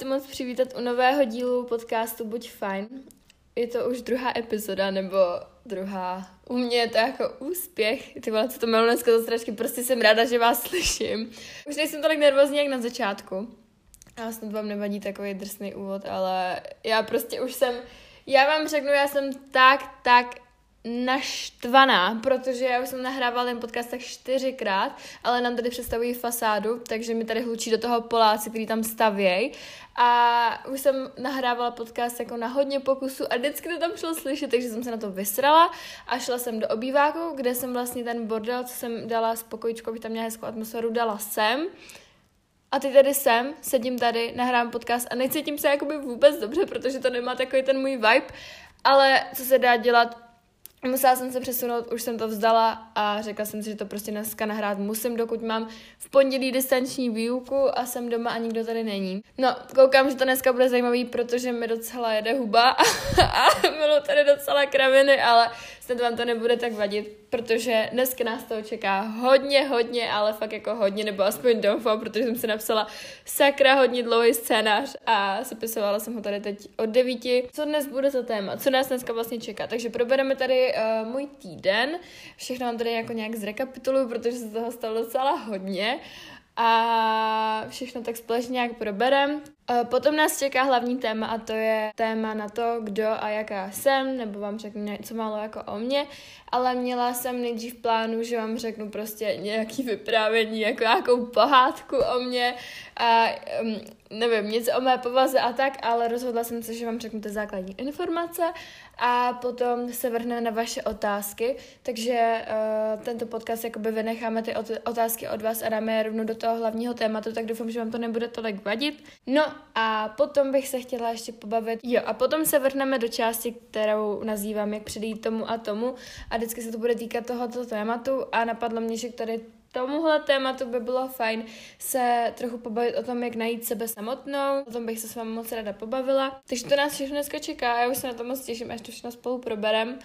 chci moc přivítat u nového dílu podcastu Buď fajn. Je to už druhá epizoda, nebo druhá. U mě je to jako úspěch. Ty vole, co to mělo dneska za strašky, prostě jsem ráda, že vás slyším. Už nejsem tolik nervózní jak na začátku. A snad vám nevadí takový drsný úvod, ale já prostě už jsem, já vám řeknu, já jsem tak, tak naštvaná, protože já už jsem nahrávala ten podcast tak čtyřikrát, ale nám tady představují fasádu, takže mi tady hlučí do toho Poláci, který tam stavějí. A už jsem nahrávala podcast jako na hodně pokusů a vždycky to tam šlo slyšet, takže jsem se na to vysrala a šla jsem do obýváku, kde jsem vlastně ten bordel, co jsem dala s pokojičkou, aby tam měla hezkou atmosféru, dala sem. A ty tady jsem, sedím tady, nahrám podcast a necítím se jakoby vůbec dobře, protože to nemá takový ten můj vibe, ale co se dá dělat, Musela jsem se přesunout, už jsem to vzdala a řekla jsem si, že to prostě dneska nahrát musím, dokud mám v pondělí distanční výuku a jsem doma a nikdo tady není. No, koukám, že to dneska bude zajímavý, protože mi docela jede huba a, a bylo tady docela kraviny, ale snad vám to nebude tak vadit, protože dneska nás toho čeká hodně, hodně, ale fakt jako hodně, nebo aspoň doufám, protože jsem si napsala sakra hodně dlouhý scénář a sepisovala jsem ho tady teď od devíti. Co dnes bude za téma? Co nás dneska vlastně čeká? Takže probereme tady uh, můj týden. Všechno vám tady jako nějak zrekapituluju, protože se toho stalo docela hodně a všechno tak společně nějak proberem. Potom nás čeká hlavní téma a to je téma na to, kdo a jaká jsem, nebo vám řeknu něco málo jako o mně, ale měla jsem nejdřív plánu, že vám řeknu prostě nějaký vyprávění, jako nějakou pohádku o mně a um, nevím, něco o mé povaze a tak, ale rozhodla jsem se, že vám řeknu ty základní informace a potom se vrhneme na vaše otázky, takže uh, tento podcast jakoby vynecháme ty otázky od vás a dáme je rovnou do toho hlavního tématu, tak doufám, že vám to nebude tolik vadit. No a potom bych se chtěla ještě pobavit, jo, a potom se vrhneme do části, kterou nazývám jak předejít tomu a tomu. A vždycky se to bude týkat tohoto tématu. A napadlo mě, že tady tomuhle tématu by bylo fajn se trochu pobavit o tom, jak najít sebe samotnou. O tom bych se s vámi moc ráda pobavila. Takže to nás všechno dneska čeká. Já už se na to moc těším, až to všechno spolu proberem.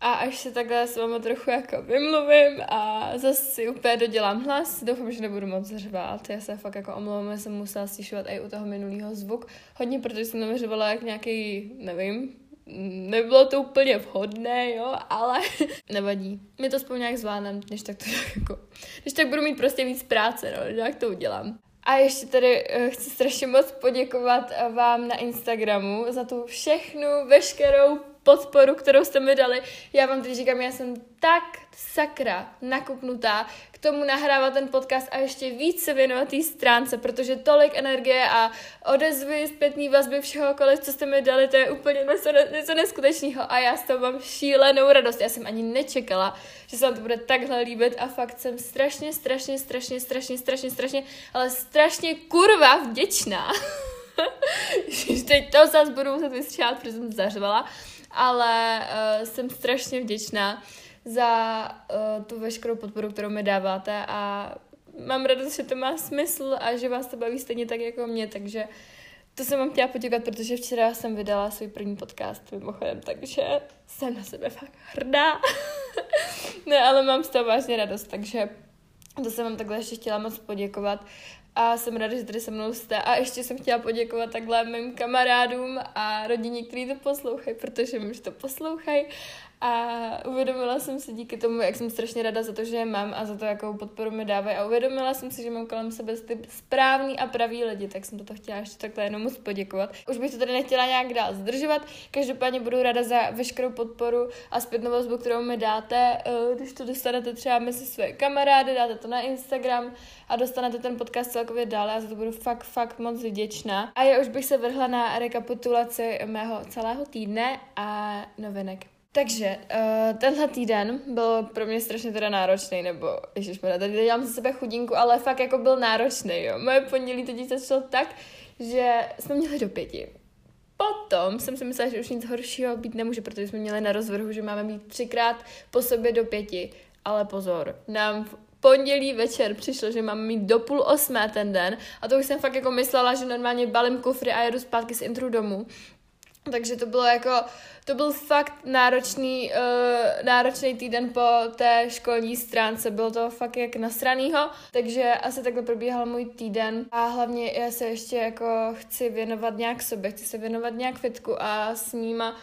A až se takhle s vámi trochu jako vymluvím a zase si úplně dodělám hlas, doufám, že nebudu moc řvát. Já se fakt jako omlouvám, že jsem musela stišovat i u toho minulého zvuk. Hodně, protože jsem nevyřvala jak nějaký, nevím, nebylo to úplně vhodné, jo, ale nevadí. My to spolu nějak zvládnem, než tak to jako, než tak budu mít prostě víc práce, no, nějak to udělám. A ještě tady uh, chci strašně moc poděkovat uh, vám na Instagramu za tu všechnu, veškerou podporu, kterou jste mi dali. Já vám teď říkám, já jsem tak sakra nakupnutá tomu nahrávat ten podcast a ještě víc se věnovat té stránce, protože tolik energie a odezvy, zpětný vazby, všehokoliv, co jste mi dali, to je úplně něco, něco neskutečného a já z toho mám šílenou radost. Já jsem ani nečekala, že se vám to bude takhle líbit a fakt jsem strašně, strašně, strašně, strašně, strašně, strašně, ale strašně kurva vděčná. Teď to zase budu muset vystřelat, protože jsem zařvala ale uh, jsem strašně vděčná za uh, tu veškerou podporu, kterou mi dáváte a mám radost, že to má smysl a že vás to baví stejně tak jako mě, takže to jsem vám chtěla poděkovat, protože včera jsem vydala svůj první podcast mimochodem, takže jsem na sebe fakt hrdá. ne, ale mám z toho vážně radost, takže to jsem vám takhle ještě chtěla moc poděkovat a jsem ráda, že tady se mnou jste. A ještě jsem chtěla poděkovat takhle mým kamarádům a rodině, kteří to poslouchají, protože vím, že to poslouchají a uvědomila jsem si díky tomu, jak jsem strašně rada za to, že je mám a za to, jakou podporu mi dávají. A uvědomila jsem si, že mám kolem sebe ty správný a pravý lidi, tak jsem to chtěla ještě takhle jenom moc poděkovat. Už bych to tady nechtěla nějak dál zdržovat. Každopádně budu ráda za veškerou podporu a zpětnou vazbu, kterou mi dáte. Eh, když to dostanete třeba mezi své kamarády, dáte to na Instagram a dostanete ten podcast celkově dál. Já za to budu fakt, fakt moc vděčná. A já už bych se vrhla na rekapitulaci mého celého týdne a novinek. Takže uh, tenhle týden byl pro mě strašně teda náročný, nebo ježiš, tady dělám ze sebe chudinku, ale fakt jako byl náročný, jo. Moje pondělí teď začalo tak, že jsme měli do pěti. Potom jsem si myslela, že už nic horšího být nemůže, protože jsme měli na rozvrhu, že máme mít třikrát po sobě do pěti. Ale pozor, nám v pondělí večer přišlo, že mám mít do půl osmé ten den a to už jsem fakt jako myslela, že normálně balím kufry a jedu zpátky z intru domů Takže to bylo jako, to byl fakt náročný, uh, náročný týden po té školní stránce, bylo to fakt jak nasranýho, takže asi takhle probíhal můj týden. A hlavně já se ještě jako chci věnovat nějak sobě, chci se věnovat nějak fitku a s nima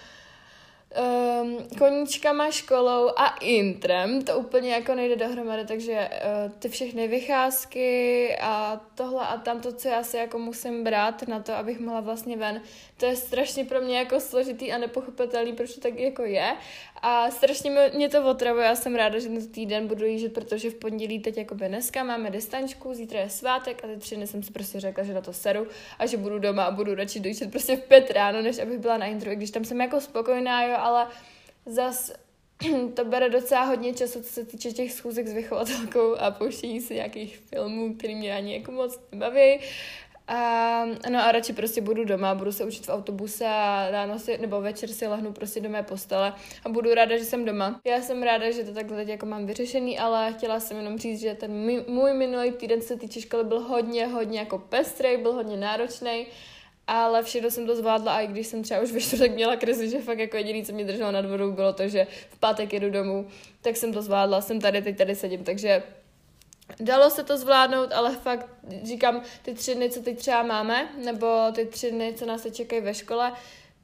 um, koníčkama, školou a intrem, to úplně jako nejde dohromady, takže uh, ty všechny vycházky a tohle a tamto, co já si jako musím brát na to, abych mohla vlastně ven, to je strašně pro mě jako složitý a nepochopitelný, proč to tak jako je. A strašně mě to otravuje, já jsem ráda, že ten týden budu jíždět, protože v pondělí teď jako dneska máme distančku, zítra je svátek a ty tři dny jsem si prostě řekla, že na to seru a že budu doma a budu radši dojíždět prostě v pět ráno, než abych byla na intro, i když tam jsem jako spokojená, jo, ale zas to bere docela hodně času, co se týče těch schůzek s vychovatelkou a pouštění si nějakých filmů, který mě ani jako moc nebaví. A, no a radši prostě budu doma, budu se učit v autobuse a ráno si, nebo večer si lehnu prostě do mé postele a budu ráda, že jsem doma. Já jsem ráda, že to takhle teď jako mám vyřešený, ale chtěla jsem jenom říct, že ten můj minulý týden se týče školy byl hodně, hodně jako pestrý, byl hodně náročný ale všechno jsem to zvládla a i když jsem třeba už ve čtvrtek měla krizi, že fakt jako jediný, co mě drželo nad vodou, bylo to, že v pátek jedu domů, tak jsem to zvládla, jsem tady, teď tady sedím, takže Dalo se to zvládnout, ale fakt říkám, ty tři dny, co teď třeba máme, nebo ty tři dny, co nás čekají ve škole,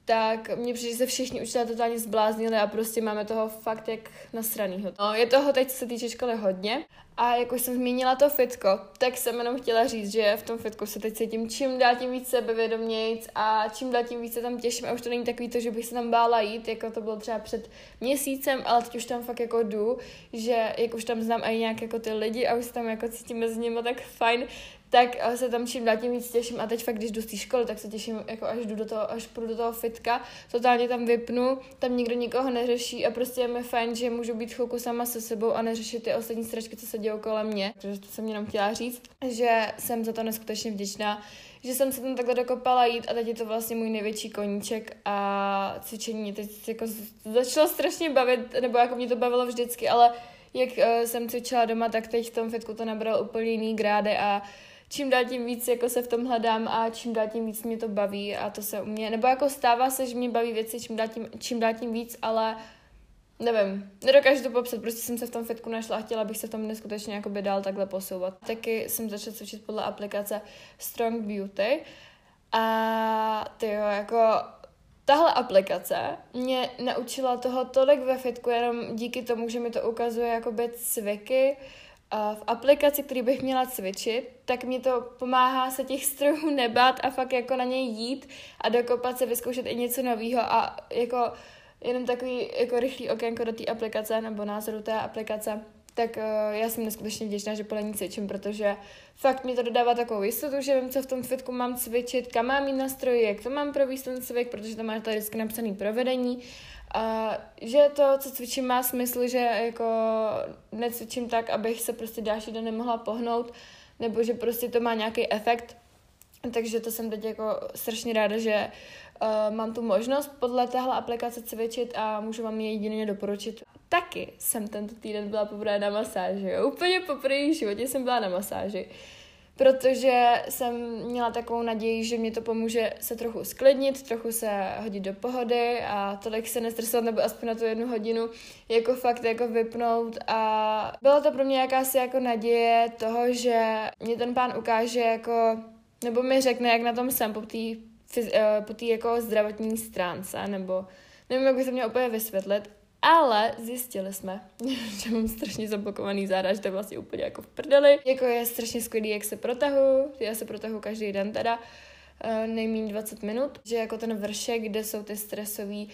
tak mně přijde, že se všichni učitelé totálně zbláznili a prostě máme toho fakt jak nasranýho. No, je toho teď, co se týče školy, hodně. A jako jsem zmínila to fitko, tak jsem jenom chtěla říct, že v tom fitku se teď cítím čím dál tím víc sebevědomějc a čím dál tím víc se tam těším a už to není takový to, že bych se tam bála jít, jako to bylo třeba před měsícem, ale teď už tam fakt jako jdu, že jak už tam znám i nějak jako ty lidi a už se tam jako cítím mezi nimi tak fajn, tak se tam čím dál tím víc těším a teď fakt, když jdu z té školy, tak se těším, jako až jdu do toho, až půjdu do toho fitka, totálně tam vypnu, tam nikdo nikoho neřeší a prostě je mi fajn, že můžu být chvilku sama se sebou a neřešit ty ostatní stračky, co se dějí kolem mě. Takže to jsem jenom chtěla říct, že jsem za to neskutečně vděčná, že jsem se tam takhle dokopala jít a teď je to vlastně můj největší koníček a cvičení teď jako začalo strašně bavit, nebo jako mě to bavilo vždycky, ale jak uh, jsem cvičila doma, tak teď v tom fitku to nabralo úplně jiný grády a čím dál tím víc jako se v tom hledám a čím dál tím víc mě to baví a to se u mě, nebo jako stává se, že mě baví věci čím dál tím, čím dál tím víc, ale nevím, nedokážu to popsat, prostě jsem se v tom fitku našla a chtěla bych se v tom neskutečně jakoby dál takhle posouvat. Taky jsem začala cvičit podle aplikace Strong Beauty a ty jo, jako tahle aplikace mě naučila toho tolik ve fitku, jenom díky tomu, že mi to ukazuje jakoby cviky, v aplikaci, který bych měla cvičit, tak mi to pomáhá se těch strojů nebát a fakt jako na něj jít a dokopat se, vyzkoušet i něco nového a jako jenom takový jako rychlý okénko do té aplikace nebo názoru té aplikace, tak uh, já jsem neskutečně vděčná, že podle ní cvičím, protože fakt mi to dodává takovou jistotu, že vím, co v tom fitku mám cvičit, kam mám mít nastroje, jak to mám provést ten cvik, protože tam máš tady vždycky napsaný provedení a že to, co cvičím, má smysl, že jako necvičím tak, abych se prostě další den nemohla pohnout, nebo že prostě to má nějaký efekt. Takže to jsem teď jako strašně ráda, že uh, mám tu možnost podle téhle aplikace cvičit a můžu vám je jedině doporučit. Taky jsem tento týden byla poprvé na masáži. Úplně poprvé v životě jsem byla na masáži. Protože jsem měla takovou naději, že mě to pomůže se trochu sklidnit, trochu se hodit do pohody a tolik se nestresovat, nebo aspoň na tu jednu hodinu jako fakt jako vypnout. A byla to pro mě jakási jako naděje toho, že mě ten pán ukáže jako, nebo mi řekne, jak na tom jsem po té eh, po jako zdravotní stránce, nebo nevím, jak bych to měla úplně vysvětlit, ale zjistili jsme, že mám strašně zablokovaný záda, že to je vlastně úplně jako v prdeli. Jako je strašně skvělý, jak se protahu, já se protahu každý den teda, uh, nejméně 20 minut, že jako ten vršek, kde jsou ty stresové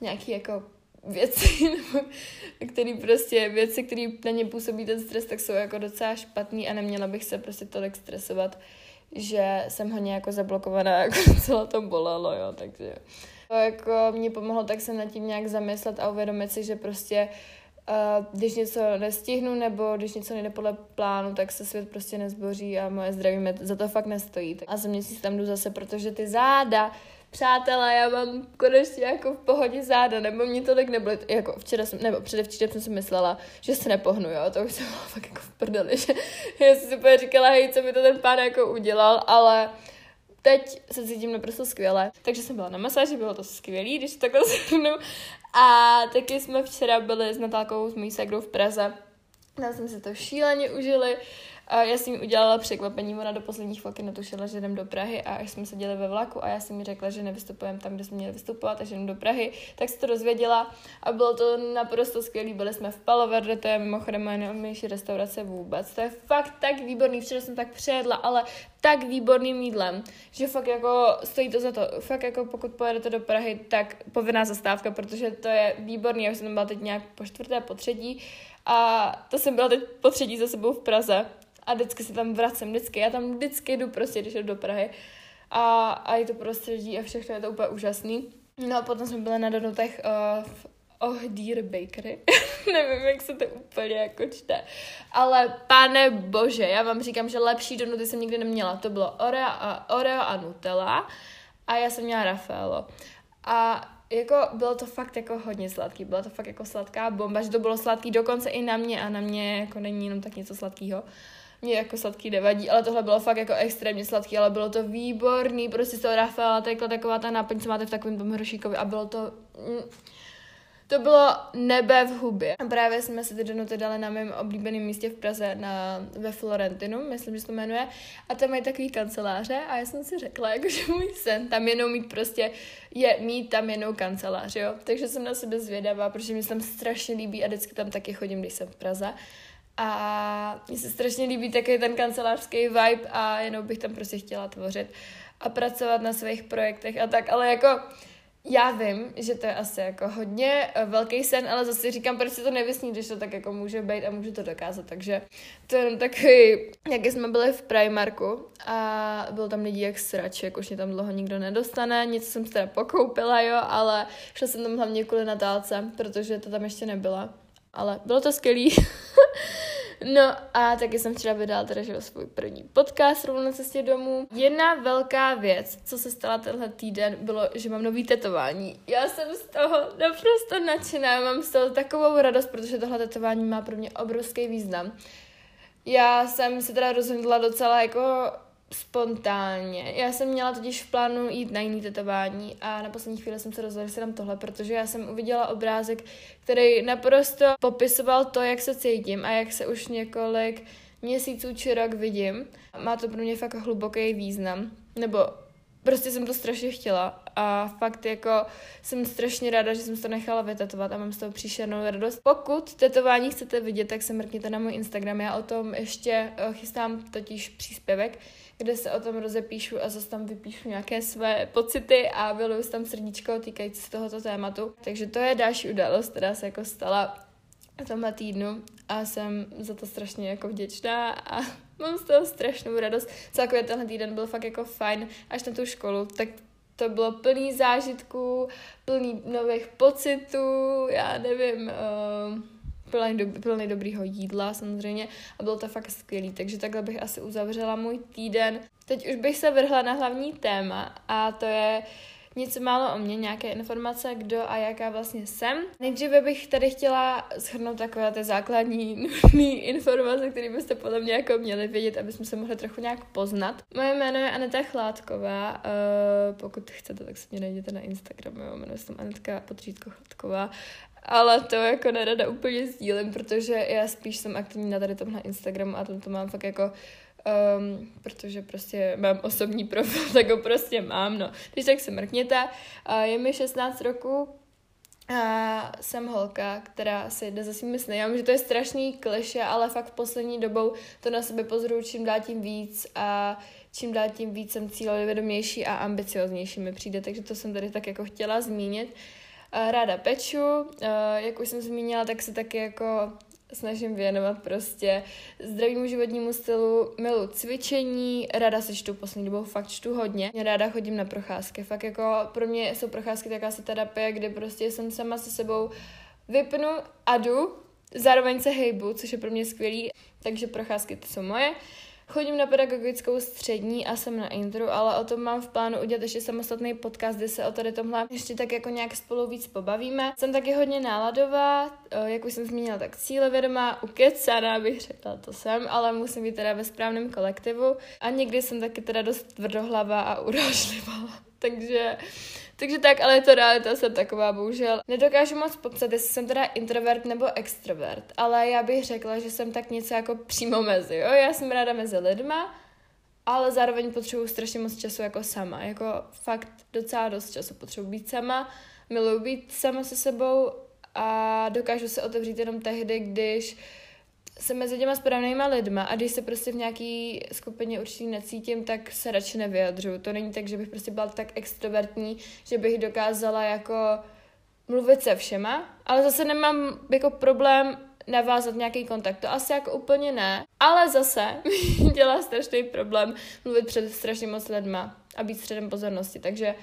nějaký jako věci, které prostě, věci, které na ně působí ten stres, tak jsou jako docela špatný a neměla bych se prostě tolik stresovat, že jsem ho nějak zablokovaná, jako celé to bolelo, jo, takže to jako mě pomohlo tak se nad tím nějak zamyslet a uvědomit si, že prostě uh, když něco nestihnu nebo když něco nejde podle plánu, tak se svět prostě nezboří a moje zdraví mě za to fakt nestojí. A za měsíc tam jdu zase, protože ty záda, přátelé, já mám konečně jako v pohodě záda, nebo mě tolik nebyly, jako včera jsem, nebo předevčírem jsem si myslela, že se nepohnu, jo, to už jsem fakt jako v prdeli, že já jsem si říkala, hej, co mi to ten pán jako udělal, ale teď se cítím naprosto skvěle. Takže jsem byla na masáži, bylo to skvělý, když to takhle shrnu. A taky jsme včera byli s Natálkou, s mojí segrou v Praze. Tam jsme si to šíleně užili. A já jsem jí udělala překvapení, ona do posledních chvilky netušila, že jdem do Prahy a až jsme seděli ve vlaku a já jsem mi řekla, že nevystupujeme tam, kde jsme měli vystupovat a že jdem do Prahy, tak se to dozvěděla a bylo to naprosto skvělé. Byli jsme v Paloverde, to je mimochodem moje nejmenší restaurace vůbec. To je fakt tak výborný, včera jsem tak přejedla, ale tak výborným jídlem, že fakt jako stojí to za to. Fakt jako pokud pojedete do Prahy, tak povinná zastávka, protože to je výborný. Já už jsem byla teď nějak po čtvrté, po třetí a to jsem byla teď po třetí za sebou v Praze a vždycky se tam vracím, vždycky, já tam vždycky jdu prostě, když jdu do Prahy a, a je to prostředí a všechno je to úplně úžasný. No a potom jsme byli na donutech uh, v Ohdír Bakery. Nevím, jak se to úplně jako čte. Ale pane bože, já vám říkám, že lepší donuty jsem nikdy neměla. To bylo Oreo a, Oreo a Nutella a já jsem měla Rafaelo. A jako bylo to fakt jako hodně sladký, byla to fakt jako sladká bomba, že to bylo sladký dokonce i na mě a na mě jako není jenom tak něco sladkého mě jako sladký nevadí, ale tohle bylo fakt jako extrémně sladký, ale bylo to výborný, prostě z toho Rafaela tekla taková ta náplň, co máte v takovém tom hrošíkovi a bylo to... Mm, to bylo nebe v hubě. A právě jsme se ty donuty dali na mém oblíbeném místě v Praze na, ve Florentinu, myslím, že se to jmenuje. A tam mají takový kanceláře a já jsem si řekla, jako, že můj sen tam jenom mít prostě je mít tam jenom kancelář, jo. Takže jsem na sebe zvědavá, protože mi se tam strašně líbí a vždycky tam taky chodím, když jsem v Praze. A mně se strašně líbí taky ten kancelářský vibe a jenom bych tam prostě chtěla tvořit a pracovat na svých projektech a tak, ale jako já vím, že to je asi jako hodně eh, velký sen, ale zase říkám, proč si to nevysní, když to tak jako může být a může to dokázat, takže to je jenom takový, jak jsme byli v Primarku a byl tam lidi jak srač, jak už mě tam dlouho nikdo nedostane, něco jsem teda pokoupila, jo, ale šla jsem tam hlavně kvůli Natálce, protože to tam ještě nebyla, ale bylo to skvělý. No a taky jsem včera vydala teda že svůj první podcast rovnou na cestě domů. Jedna velká věc, co se stala tenhle týden, bylo, že mám nový tetování. Já jsem z toho naprosto nadšená, mám z toho takovou radost, protože tohle tetování má pro mě obrovský význam. Já jsem se teda rozhodla docela jako spontánně. Já jsem měla totiž v plánu jít na jiný tetování a na poslední chvíli jsem se rozhodla, že si dám tohle, protože já jsem uviděla obrázek, který naprosto popisoval to, jak se cítím a jak se už několik měsíců či rok vidím. Má to pro mě fakt hluboký význam. Nebo prostě jsem to strašně chtěla a fakt jako jsem strašně ráda, že jsem to nechala vytetovat a mám z toho příšernou radost. Pokud tetování chcete vidět, tak se mrkněte na můj Instagram, já o tom ještě eh, chystám totiž příspěvek, kde se o tom rozepíšu a zase tam vypíšu nějaké své pocity a vyluju tam srdíčko týkající se tohoto tématu. Takže to je další událost, která se jako stala v tomhle týdnu a jsem za to strašně jako vděčná a mám z toho strašnou radost. Celkově tenhle týden byl fakt jako fajn až na tu školu, tak to bylo plný zážitků, plný nových pocitů, já nevím, uh, plný, do, plný dobrýho jídla samozřejmě a bylo to fakt skvělý, takže takhle bych asi uzavřela můj týden. Teď už bych se vrhla na hlavní téma a to je něco málo o mě, nějaké informace, kdo a jaká vlastně jsem. Nejdříve bych tady chtěla shrnout takové ty základní nutné informace, které byste podle mě jako měli vědět, aby jsme se mohli trochu nějak poznat. Moje jméno je Aneta Chládková, uh, pokud chcete, tak se mě najděte na Instagramu, jmenuji se tam Anetka Potřítko Chládková ale to jako nerada úplně sdílím, protože já spíš jsem aktivní na tady tomhle Instagramu a tam to mám fakt jako Um, protože prostě mám osobní profil, tak ho prostě mám, no. Když tak se mrkněte, uh, je mi 16 roku, a jsem holka, která si jde za svými sny. Já vím, že to je strašný kliše, ale fakt poslední dobou to na sebe pozoruju čím dál tím víc a čím dál tím víc jsem cílovědomější a ambicioznější mi přijde, takže to jsem tady tak jako chtěla zmínit. Ráda peču, jak už jsem zmínila, tak se taky jako snažím věnovat prostě zdravému životnímu stylu, milu cvičení, ráda se čtu poslední dobou, fakt čtu hodně. Ráda chodím na procházky, fakt jako pro mě jsou procházky taková se terapie, kde prostě jsem sama se sebou vypnu a jdu, zároveň se hejbu, což je pro mě skvělý, takže procházky to jsou moje. Chodím na pedagogickou střední a jsem na intru, ale o tom mám v plánu udělat ještě samostatný podcast, kde se o tady tomhle ještě tak jako nějak spolu víc pobavíme. Jsem taky hodně náladová, jak už jsem zmínila, tak cílevědomá, ukecaná bych řekla, to jsem, ale musím být teda ve správném kolektivu a někdy jsem taky teda dost tvrdohlavá a urážlivá. Takže takže tak, ale je to realita jsem taková, bohužel. Nedokážu moc popsat, jestli jsem teda introvert nebo extrovert, ale já bych řekla, že jsem tak něco jako přímo mezi, jo? Já jsem ráda mezi lidma, ale zároveň potřebuji strašně moc času jako sama, jako fakt docela dost času potřebuji být sama, miluji být sama se sebou a dokážu se otevřít jenom tehdy, když jsem mezi těma správnýma lidma a když se prostě v nějaký skupině určitě necítím, tak se radši nevyjadřu. To není tak, že bych prostě byla tak extrovertní, že bych dokázala jako mluvit se všema, ale zase nemám jako problém navázat nějaký kontakt. To asi jako úplně ne, ale zase mi dělá strašný problém mluvit před strašně moc lidma a být středem pozornosti, takže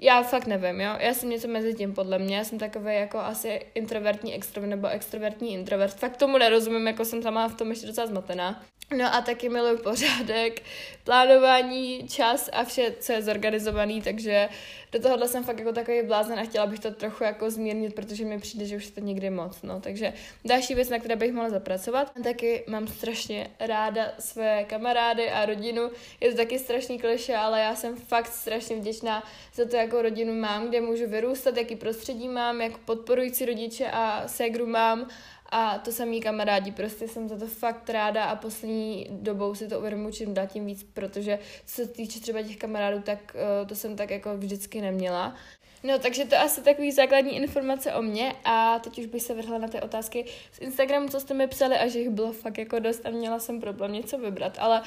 já fakt nevím, jo. Já jsem něco mezi tím, podle mě. Já jsem takový jako asi introvertní extrovert nebo extrovertní introvert. Fakt tomu nerozumím, jako jsem sama v tom ještě docela zmatená. No a taky miluji pořádek, plánování, čas a vše, co je zorganizovaný, takže do tohohle jsem fakt jako takový blázen a chtěla bych to trochu jako zmírnit, protože mi přijde, že už je to někdy moc, no. Takže další věc, na které bych mohla zapracovat. Taky mám strašně ráda své kamarády a rodinu. Je to taky strašný kliše, ale já jsem fakt strašně vděčná za to, jakou rodinu mám, kde můžu vyrůstat, jaký prostředí mám, jak podporující rodiče a ségru mám a to samý kamarádi, prostě jsem za to fakt ráda a poslední dobou si to uvědomuji čím dál tím víc, protože co se týče třeba těch kamarádů, tak uh, to jsem tak jako vždycky neměla. No, takže to asi takový základní informace o mě a teď už bych se vrhla na ty otázky z Instagramu, co jste mi psali a že jich bylo fakt jako dost a měla jsem problém něco vybrat, ale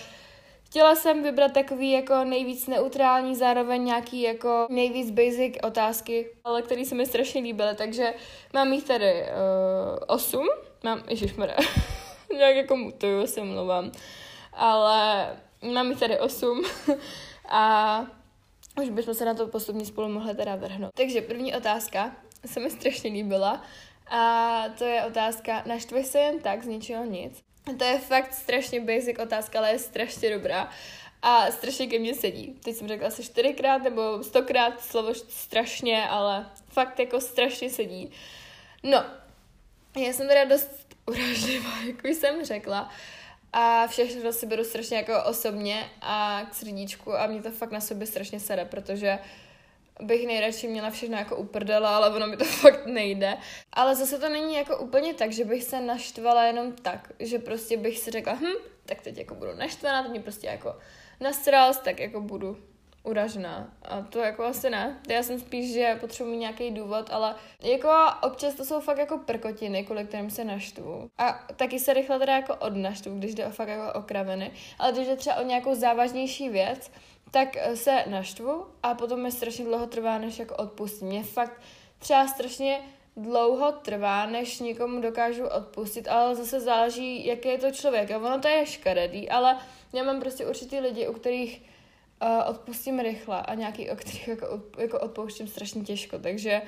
Chtěla jsem vybrat takový jako nejvíc neutrální, zároveň nějaký jako nejvíc basic otázky, ale které se mi strašně líbily, takže mám jich tady uh, osm, mám, ježišmarja, nějak jako mutuju, se mluvám, ale mám jich tady osm. A už bychom se na to postupně spolu mohli teda vrhnout. Takže první otázka se mi strašně líbila. A to je otázka, naštveš se jen tak z ničeho nic? To je fakt strašně basic otázka, ale je strašně dobrá a strašně ke mně sedí. Teď jsem řekla asi čtyřikrát nebo stokrát slovo strašně, ale fakt jako strašně sedí. No, já jsem teda dost uražlivá, jak už jsem řekla. A všechno si beru strašně jako osobně a k srdíčku a mě to fakt na sobě strašně sere, protože bych nejradši měla všechno jako uprdela, ale ono mi to fakt nejde. Ale zase to není jako úplně tak, že bych se naštvala jenom tak, že prostě bych si řekla, hm, tak teď jako budu naštvaná, teď mě prostě jako nastral, tak jako budu uražená. A to jako asi ne. Já jsem spíš, že potřebuji nějaký důvod, ale jako občas to jsou fakt jako prkotiny, kvůli kterým se naštvu. A taky se rychle teda jako odnaštvu, když jde o fakt jako o kraviny. Ale když jde třeba o nějakou závažnější věc, tak eh, se naštvu a potom mi strašně dlouho trvá, než jako odpustím. Mě fakt třeba strašně dlouho trvá, než někomu dokážu odpustit, ale zase záleží, jaký je to člověk. A ono to je škaredý, ale já mám prostě určitý lidi, u kterých uh, odpustím rychle a nějaký, o kterých jako, jako odpouštím strašně těžko, takže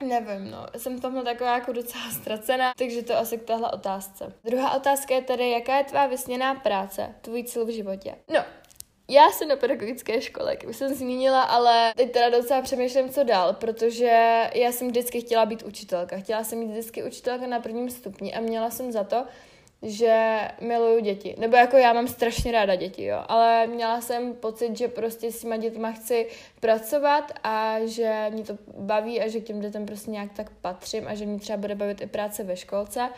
Nevím, no. Jsem tomhle taková jako docela ztracená, takže to asi k téhle otázce. Druhá otázka je tedy, jaká je tvá vysněná práce, tvůj cíl v životě? No, já jsem na pedagogické škole, jak už jsem zmínila, ale teď teda docela přemýšlím, co dál, protože já jsem vždycky chtěla být učitelka. Chtěla jsem být vždycky učitelka na prvním stupni a měla jsem za to, že miluju děti. Nebo jako já mám strašně ráda děti, jo. Ale měla jsem pocit, že prostě s těma dětma chci pracovat a že mě to baví a že k těm dětem prostě nějak tak patřím a že mě třeba bude bavit i práce ve školce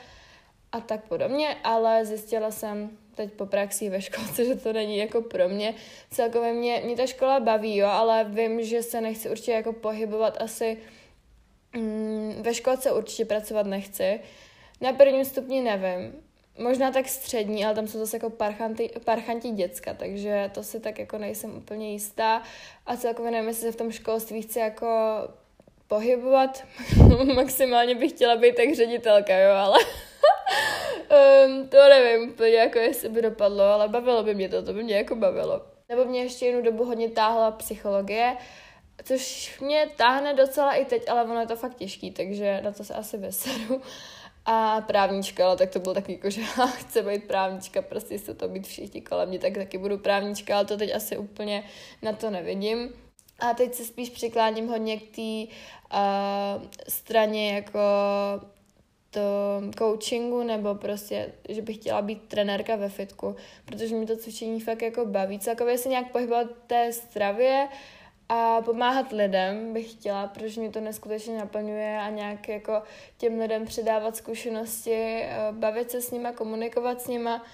a tak podobně, ale zjistila jsem teď po praxi ve školce, že to není jako pro mě. Celkově mě, mě ta škola baví, jo, ale vím, že se nechci určitě jako pohybovat asi mm, ve školce určitě pracovat nechci. Na prvním stupni nevím. Možná tak střední, ale tam jsou zase jako parchanti, parchanti děcka, takže to si tak jako nejsem úplně jistá. A celkově nevím, jestli se v tom školství chci jako pohybovat. Maximálně bych chtěla být tak ředitelka, jo, ale um, to nevím úplně, jako jestli by dopadlo, ale bavilo by mě to, to by mě jako bavilo. Nebo mě ještě jednu dobu hodně táhla psychologie, což mě táhne docela i teď, ale ono je to fakt těžký, takže na to se asi veseru. a právnička, ale tak to bylo taky jako, že chce být právnička, prostě se to být všichni kolem mě, tak taky budu právnička, ale to teď asi úplně na to nevidím. A teď se spíš přikláním hodně k té uh, straně jako to coachingu nebo prostě, že bych chtěla být trenérka ve fitku, protože mi to cvičení fakt jako baví. Celkově se nějak pohybovat té stravě a pomáhat lidem bych chtěla, protože mě to neskutečně naplňuje a nějak jako těm lidem předávat zkušenosti, eh, bavit se s nima, komunikovat s nima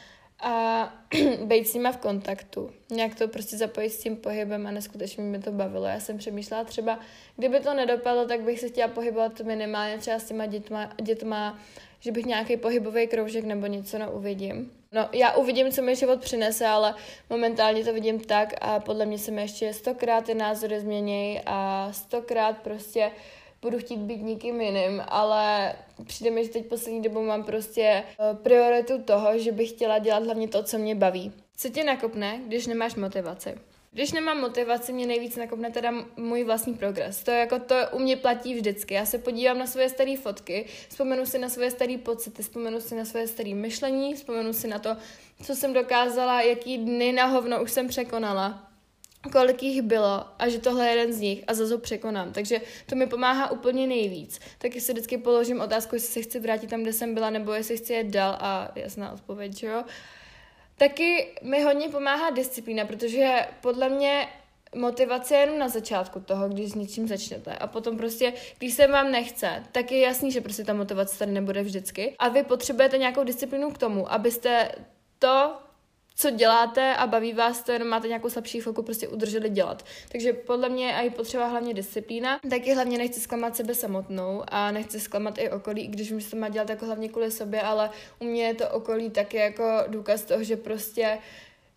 a být s nima v kontaktu. Nějak to prostě zapojit s tím pohybem a neskutečně mi to bavilo. Já jsem přemýšlela třeba, kdyby to nedopadlo, tak bych se chtěla pohybovat minimálně třeba s těma dětma, dětma že bych nějaký pohybový kroužek nebo něco no uvidím. No, já uvidím, co mi život přinese, ale momentálně to vidím tak a podle mě se mi ještě stokrát ty názory změnějí a stokrát prostě budu chtít být nikým jiným, ale přijde mi, že teď poslední dobou mám prostě eh, prioritu toho, že bych chtěla dělat hlavně to, co mě baví. Co tě nakopne, když nemáš motivaci? Když nemám motivaci, mě nejvíc nakopne teda můj vlastní progres. To jako to u mě platí vždycky. Já se podívám na svoje staré fotky, vzpomenu si na svoje staré pocity, vzpomenu si na svoje staré myšlení, vzpomenu si na to, co jsem dokázala, jaký dny na hovno už jsem překonala kolik jich bylo a že tohle je jeden z nich a zase překonám. Takže to mi pomáhá úplně nejvíc. Taky si vždycky položím otázku, jestli se chci vrátit tam, kde jsem byla, nebo jestli chci jet dál a jasná odpověď, že jo. Taky mi hodně pomáhá disciplína, protože podle mě motivace je jenom na začátku toho, když s něčím začnete. A potom prostě, když se vám nechce, tak je jasný, že prostě ta motivace tady nebude vždycky. A vy potřebujete nějakou disciplínu k tomu, abyste to, co děláte a baví vás to, jenom máte nějakou slabší chvilku, prostě udrželi dělat. Takže podle mě je potřeba hlavně disciplína. Taky hlavně nechci zklamat sebe samotnou a nechci zklamat i okolí, i když vím, že to má dělat jako hlavně kvůli sobě, ale u mě je to okolí taky jako důkaz toho, že prostě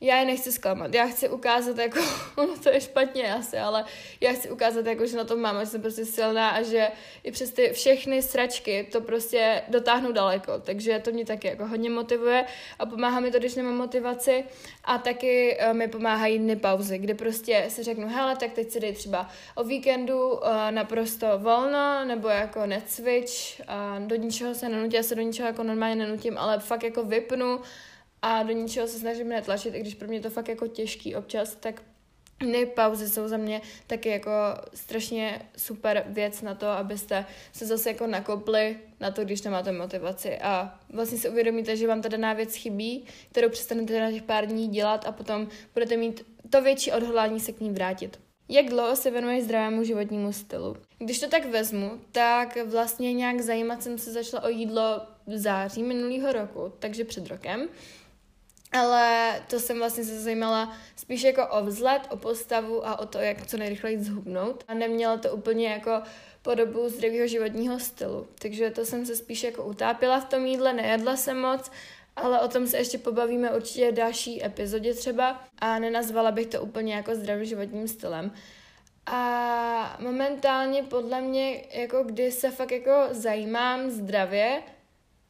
já je nechci zklamat. Já chci ukázat, jako, ono to je špatně asi, ale já chci ukázat, jako, že na tom mám, že jsem prostě silná a že i přes ty všechny sračky to prostě dotáhnu daleko. Takže to mě taky jako hodně motivuje a pomáhá mi to, když nemám motivaci a taky uh, mi pomáhají dny pauzy, kde prostě si řeknu, hele, tak teď si dej třeba o víkendu uh, naprosto volno, nebo jako necvič, uh, do ničeho se nenutím, já se do ničeho jako normálně nenutím, ale fakt jako vypnu, a do ničeho se snažím netlačit, i když pro mě to fakt jako těžký občas, tak Dny pauzy jsou za mě taky jako strašně super věc na to, abyste se zase jako nakopli na to, když nemáte motivaci a vlastně si uvědomíte, že vám ta daná věc chybí, kterou přestanete na těch pár dní dělat a potom budete mít to větší odhodlání se k ní vrátit. Jak dlouho se věnuješ zdravému životnímu stylu? Když to tak vezmu, tak vlastně nějak zajímat jsem se začala o jídlo v září minulého roku, takže před rokem. Ale to jsem vlastně se zajímala spíš jako o vzhled, o postavu a o to, jak co nejrychleji zhubnout. A neměla to úplně jako podobu zdravého životního stylu. Takže to jsem se spíš jako utápila v tom jídle, nejedla jsem moc, ale o tom se ještě pobavíme určitě v další epizodě třeba a nenazvala bych to úplně jako zdravým životním stylem. A momentálně podle mě, jako kdy se fakt jako zajímám zdravě,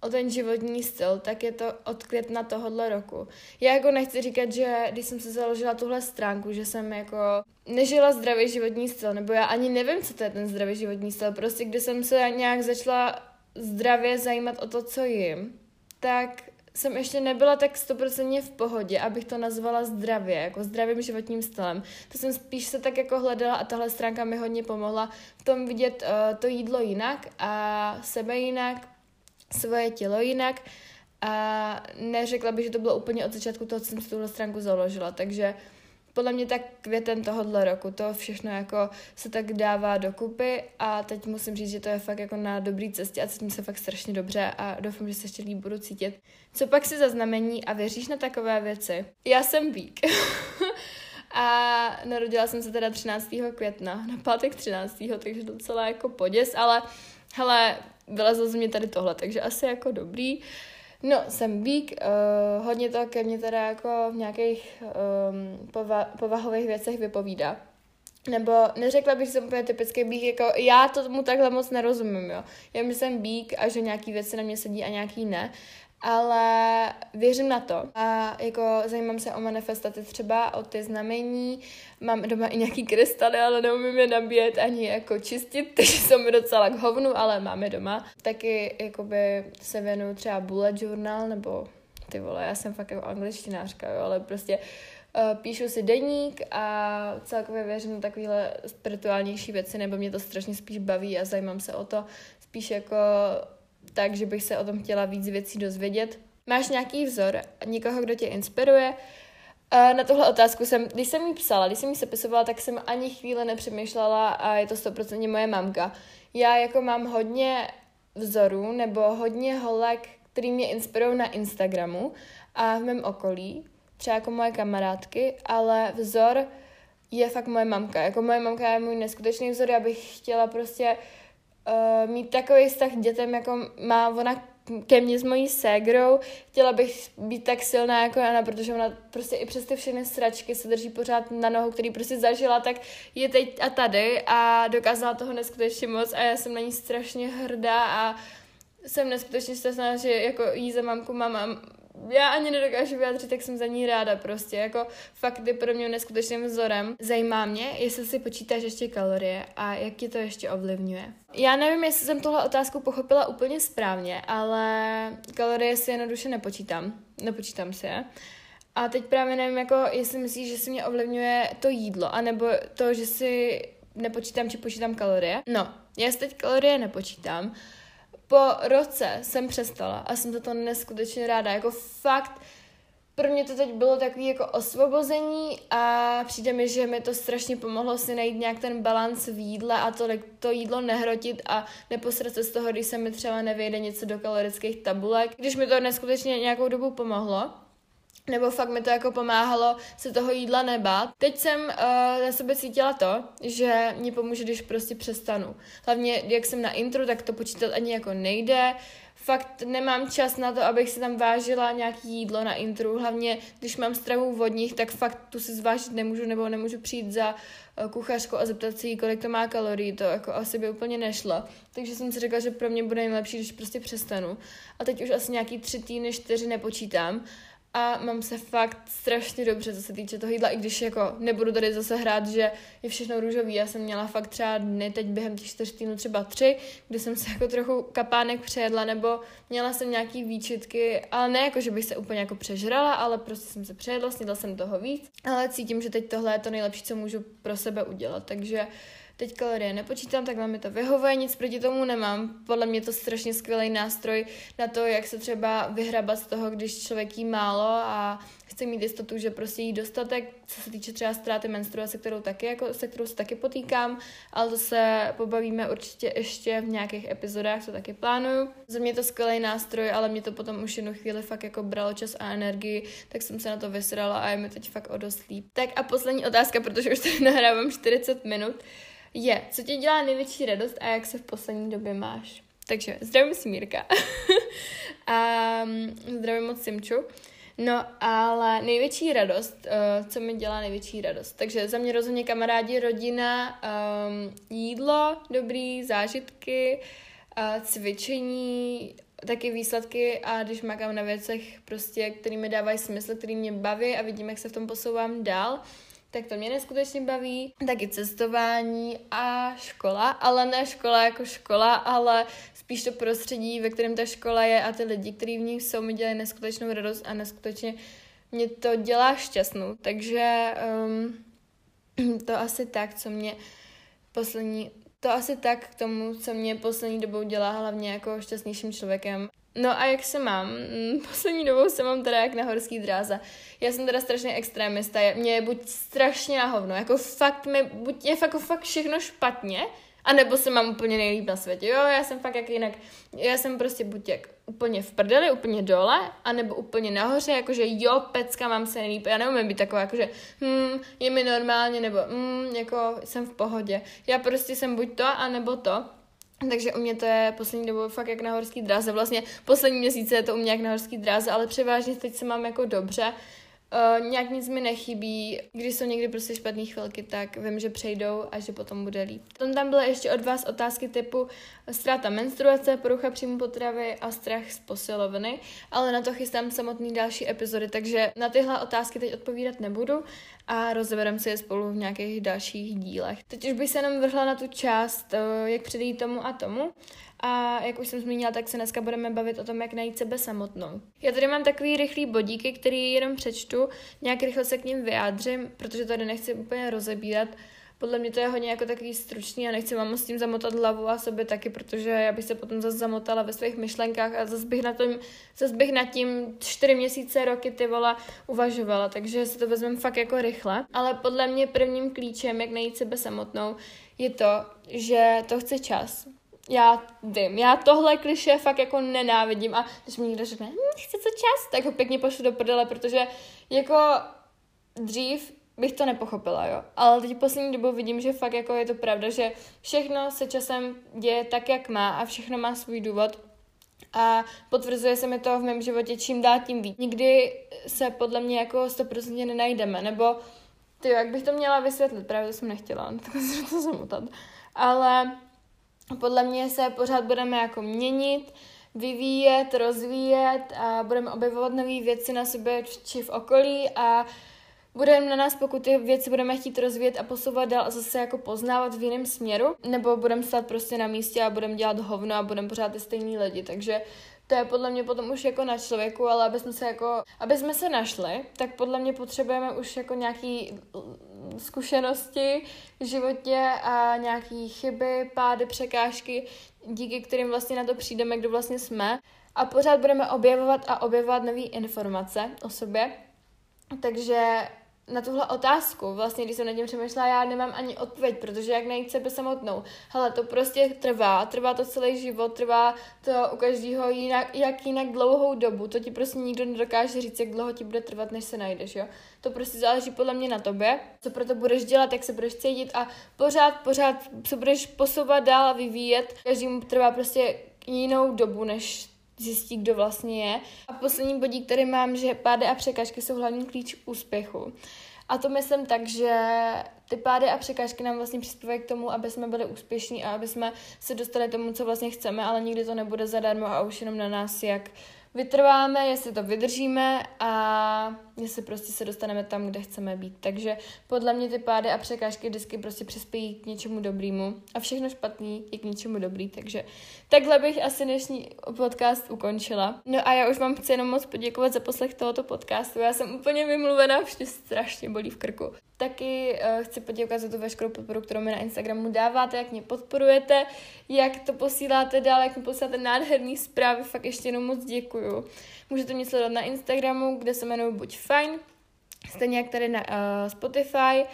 o ten životní styl, tak je to od května tohohle roku. Já jako nechci říkat, že když jsem se založila tuhle stránku, že jsem jako nežila zdravý životní styl, nebo já ani nevím, co to je ten zdravý životní styl. Prostě když jsem se nějak začala zdravě zajímat o to, co jim, tak jsem ještě nebyla tak stoprocentně v pohodě, abych to nazvala zdravě, jako zdravým životním stylem. To jsem spíš se tak jako hledala a tahle stránka mi hodně pomohla v tom vidět uh, to jídlo jinak a sebe jinak, svoje tělo jinak a neřekla bych, že to bylo úplně od začátku toho, co jsem si tuhle stránku založila, takže podle mě tak květen tohohle roku, to všechno jako se tak dává dokupy a teď musím říct, že to je fakt jako na dobrý cestě a cítím se fakt strašně dobře a doufám, že se ještě líp budu cítit. Co pak si zaznamení a věříš na takové věci? Já jsem vík. a narodila jsem se teda 13. května, na pátek 13. takže docela jako poděs, ale hele, vylezlo z mě tady tohle, takže asi jako dobrý. No, jsem bík, uh, hodně to ke mně teda jako v nějakých um, pova- povahových věcech vypovídá. nebo neřekla bych, že jsem úplně typický bík, jako já to tomu takhle moc nerozumím, jo. Já myslím, bík a že nějaký věci na mě sedí a nějaký ne, ale věřím na to. A jako zajímám se o manifestaci třeba, o ty znamení, mám doma i nějaký krystaly, ale neumím je nabíjet ani jako čistit, takže jsou mi docela k hovnu, ale máme doma. Taky jakoby se věnuju třeba bullet journal, nebo ty vole, já jsem fakt jako angličtinářka, jo, ale prostě uh, píšu si deník a celkově věřím na takovéhle spirituálnější věci, nebo mě to strašně spíš baví a zajímám se o to. Spíš jako tak, že bych se o tom chtěla víc věcí dozvědět. Máš nějaký vzor, někoho, kdo tě inspiruje? Na tuhle otázku jsem, když jsem jí psala, když jsem jí sepisovala, tak jsem ani chvíli nepřemýšlela a je to stoprocentně moje mamka. Já jako mám hodně vzorů nebo hodně holek, který mě inspirují na Instagramu a v mém okolí, třeba jako moje kamarádky, ale vzor je fakt moje mamka. Jako moje mamka je můj neskutečný vzor, já bych chtěla prostě uh, mít takový vztah dětem, jako má ona ke mně s mojí ségrou. Chtěla bych být tak silná jako Jana, protože ona prostě i přes ty všechny sračky se drží pořád na nohu, který prostě zažila, tak je teď a tady a dokázala toho neskutečně moc a já jsem na ní strašně hrdá a jsem neskutečně šťastná, že jako jí za mamku mám a já ani nedokážu vyjádřit, tak jsem za ní ráda prostě, jako fakt je pro mě neskutečným vzorem. Zajímá mě, jestli si počítáš ještě kalorie a jak ti to ještě ovlivňuje. Já nevím, jestli jsem tohle otázku pochopila úplně správně, ale kalorie si jednoduše nepočítám. Nepočítám si je. A teď právě nevím, jako jestli myslíš, že si mě ovlivňuje to jídlo, anebo to, že si nepočítám, či počítám kalorie. No, já si teď kalorie nepočítám, po roce jsem přestala a jsem za to neskutečně ráda. Jako fakt, pro mě to teď bylo takový jako osvobození a přijde mi, že mi to strašně pomohlo si najít nějak ten balans v jídle a to, to jídlo nehrotit a neposrat se z toho, když se mi třeba nevyjde něco do kalorických tabulek. Když mi to neskutečně nějakou dobu pomohlo, nebo fakt mi to jako pomáhalo se toho jídla nebát. Teď jsem uh, na sebe cítila to, že mě pomůže, když prostě přestanu. Hlavně, jak jsem na intro, tak to počítat ani jako nejde. Fakt nemám čas na to, abych si tam vážila nějaký jídlo na intru. Hlavně, když mám stravu vodních, tak fakt tu si zvážit nemůžu, nebo nemůžu přijít za uh, kuchařku a zeptat si kolik to má kalorií. To jako asi by úplně nešlo. Takže jsem si řekla, že pro mě bude nejlepší, když prostě přestanu. A teď už asi nějaký tři týdny, čtyři nepočítám a mám se fakt strašně dobře, co se týče toho jídla, i když jako nebudu tady zase hrát, že je všechno růžový. Já jsem měla fakt třeba dny teď během těch čtyř týdnů třeba tři, kdy jsem se jako trochu kapánek přejedla, nebo měla jsem nějaký výčitky, ale ne jako, že bych se úplně jako přežrala, ale prostě jsem se přejedla, snědla jsem toho víc, ale cítím, že teď tohle je to nejlepší, co můžu pro sebe udělat, takže teď kalorie nepočítám, tak mi to vyhovuje, nic proti tomu nemám. Podle mě to strašně skvělý nástroj na to, jak se třeba vyhrabat z toho, když člověk jí málo a chce mít jistotu, že prostě jí dostatek, co se týče třeba ztráty menstruace, kterou taky, jako, se kterou se taky potýkám, ale to se pobavíme určitě ještě v nějakých epizodách, co taky plánuju. Za mě to skvělý nástroj, ale mě to potom už jednu chvíli fakt jako bralo čas a energii, tak jsem se na to vysrala a je mi teď fakt o dost líp. Tak a poslední otázka, protože už tady nahrávám 40 minut je, co ti dělá největší radost a jak se v poslední době máš. Takže zdravím Smírka. a mm, zdravím moc Simču. No, ale největší radost, uh, co mi dělá největší radost. Takže za mě rozhodně kamarádi, rodina, um, jídlo, dobrý, zážitky, uh, cvičení, taky výsledky a když makám na věcech, prostě, které mi dávají smysl, které mě baví a vidím, jak se v tom posouvám dál tak to mě neskutečně baví. Taky cestování a škola, ale ne škola jako škola, ale spíš to prostředí, ve kterém ta škola je a ty lidi, kteří v ní jsou, mi dělají neskutečnou radost a neskutečně mě to dělá šťastnou. Takže um, to asi tak, co mě poslední to asi tak k tomu, co mě poslední dobou dělá hlavně jako šťastnějším člověkem. No a jak se mám? Mm, poslední dobou se mám teda jak na horský dráze. Já jsem teda strašně extrémista. Mě je buď strašně na hovno, jako fakt mi, buď je jako fakt všechno špatně, a nebo se mám úplně nejlíp na světě. Jo, já jsem fakt jak jinak, já jsem prostě buď jak úplně v prdeli, úplně dole, anebo úplně nahoře, jakože jo, pecka, mám se nejlíp. Já neumím být taková, jakože hm, je mi normálně, nebo hm, jako jsem v pohodě. Já prostě jsem buď to, anebo to. Takže u mě to je poslední dobou fakt jak na horský dráze. Vlastně poslední měsíce je to u mě jak na horský dráze, ale převážně teď se mám jako dobře. Uh, nějak nic mi nechybí, když jsou někdy prostě špatné chvilky, tak vím, že přejdou a že potom bude líp. Potom tam byly ještě od vás otázky typu ztráta menstruace, porucha příjmu potravy a strach z posilovny, ale na to chystám samotný další epizody, takže na tyhle otázky teď odpovídat nebudu a rozebereme si je spolu v nějakých dalších dílech. Teď už bych se jenom vrhla na tu část, uh, jak předejít tomu a tomu. A jak už jsem zmínila, tak se dneska budeme bavit o tom, jak najít sebe samotnou. Já tady mám takový rychlý bodíky, který jenom přečtu, nějak rychle se k ním vyjádřím, protože tady nechci úplně rozebírat. Podle mě to je hodně jako takový stručný a nechci vám s tím zamotat hlavu a sobě taky, protože já bych se potom zase zamotala ve svých myšlenkách a zase bych, na tom, zase bych nad tím čtyři měsíce, roky ty vola uvažovala, takže si to vezmeme fakt jako rychle. Ale podle mě prvním klíčem, jak najít sebe samotnou, je to, že to chce čas já vím, já tohle kliše fakt jako nenávidím a když mi někdo řekne, hm, chci co čas, tak ho pěkně pošlu do prdele, protože jako dřív bych to nepochopila, jo. Ale teď poslední dobou vidím, že fakt jako je to pravda, že všechno se časem děje tak, jak má a všechno má svůj důvod. A potvrzuje se mi to v mém životě čím dál tím víc. Nikdy se podle mě jako 100% nenajdeme, nebo ty, jak bych to měla vysvětlit, právě to jsem nechtěla, tak se to zamotat. Ale podle mě se pořád budeme jako měnit, vyvíjet, rozvíjet a budeme objevovat nové věci na sebe či v okolí a budeme na nás, pokud ty věci budeme chtít rozvíjet a posouvat dál a zase jako poznávat v jiném směru, nebo budeme stát prostě na místě a budeme dělat hovno a budeme pořád ty stejní lidi, takže to je podle mě potom už jako na člověku, ale aby jsme se jako, aby jsme se našli, tak podle mě potřebujeme už jako nějaký zkušenosti v životě a nějaký chyby, pády, překážky, díky kterým vlastně na to přijdeme, kdo vlastně jsme. A pořád budeme objevovat a objevovat nové informace o sobě. Takže na tuhle otázku, vlastně když jsem nad tím přemýšlela, já nemám ani odpověď, protože jak najít sebe samotnou. Hele, to prostě trvá, trvá to celý život, trvá to u každého jinak, jak jinak dlouhou dobu, to ti prostě nikdo nedokáže říct, jak dlouho ti bude trvat, než se najdeš, jo. To prostě záleží podle mě na tobě, co pro to budeš dělat, jak se budeš cítit a pořád, pořád se budeš posouvat dál a vyvíjet. Každému trvá prostě jinou dobu, než zjistí, kdo vlastně je. A poslední bodí, který mám, že pády a překážky jsou hlavní klíč úspěchu. A to myslím tak, že ty pády a překážky nám vlastně přispívají k tomu, aby jsme byli úspěšní a aby jsme se dostali tomu, co vlastně chceme, ale nikdy to nebude zadarmo a už jenom na nás, jak vytrváme, jestli to vydržíme a jestli prostě se dostaneme tam, kde chceme být. Takže podle mě ty pády a překážky vždycky prostě přispějí k něčemu dobrému a všechno špatný je k něčemu dobrý. Takže takhle bych asi dnešní podcast ukončila. No a já už vám chci jenom moc poděkovat za poslech tohoto podcastu. Já jsem úplně vymluvená, vše strašně bolí v krku. Taky uh, chci poděkovat za tu veškerou podporu, kterou mi na Instagramu dáváte, jak mě podporujete, jak to posíláte dál, jak mi posíláte nádherný zprávy, fakt ještě jenom moc děkuju. Můžete mě sledovat na Instagramu, kde se jmenuji Buď fajn, stejně jak tady na uh, Spotify.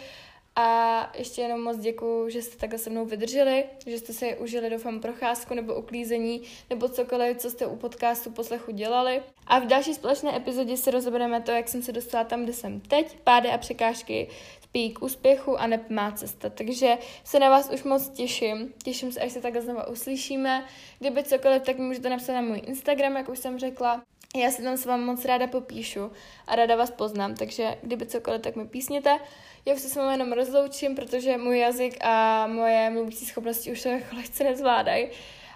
A ještě jenom moc děkuju, že jste takhle se mnou vydrželi, že jste si užili, doufám, procházku nebo uklízení, nebo cokoliv, co jste u podcastu poslechu dělali. A v další společné epizodě si rozebereme to, jak jsem se dostala tam, kde jsem teď, pády a překážky, spí k úspěchu a nep má cesta. Takže se na vás už moc těším. Těším se, až se takhle znovu uslyšíme. Kdyby cokoliv, tak mi můžete napsat na můj Instagram, jak už jsem řekla. Já si tam s vámi moc ráda popíšu a ráda vás poznám, takže kdyby cokoliv, tak mi písněte. Já už se s vámi jenom rozloučím, protože můj jazyk a moje mluvící schopnosti už to jako lehce nezvládají.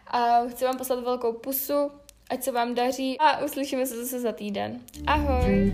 A chci vám poslat velkou pusu, ať se vám daří a uslyšíme se zase za týden. Ahoj!